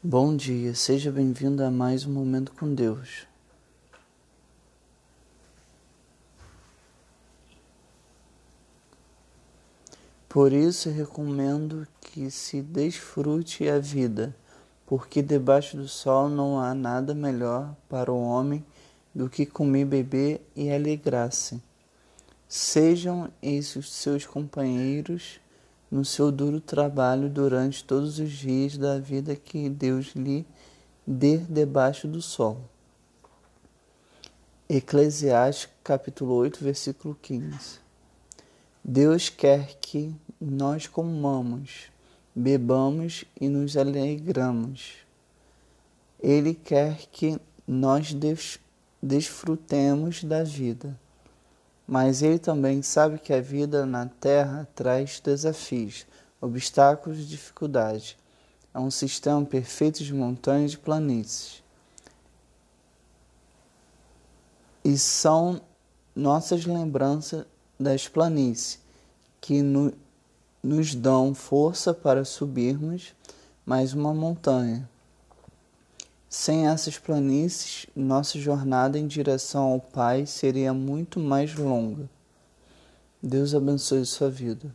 Bom dia, seja bem-vindo a mais um Momento com Deus. Por isso recomendo que se desfrute a vida, porque debaixo do sol não há nada melhor para o homem do que comer, beber e alegrar-se. Sejam esses seus companheiros no seu duro trabalho durante todos os dias da vida que Deus lhe dê debaixo do sol. Eclesiastes capítulo 8, versículo 15. Deus quer que nós comamos, bebamos e nos alegramos. Ele quer que nós desfrutemos da vida mas ele também sabe que a vida na Terra traz desafios, obstáculos e dificuldades. É um sistema perfeito de montanhas e planícies. E são nossas lembranças das planícies que no, nos dão força para subirmos mais uma montanha. Sem essas planícies, nossa jornada em direção ao Pai seria muito mais longa. Deus abençoe sua vida.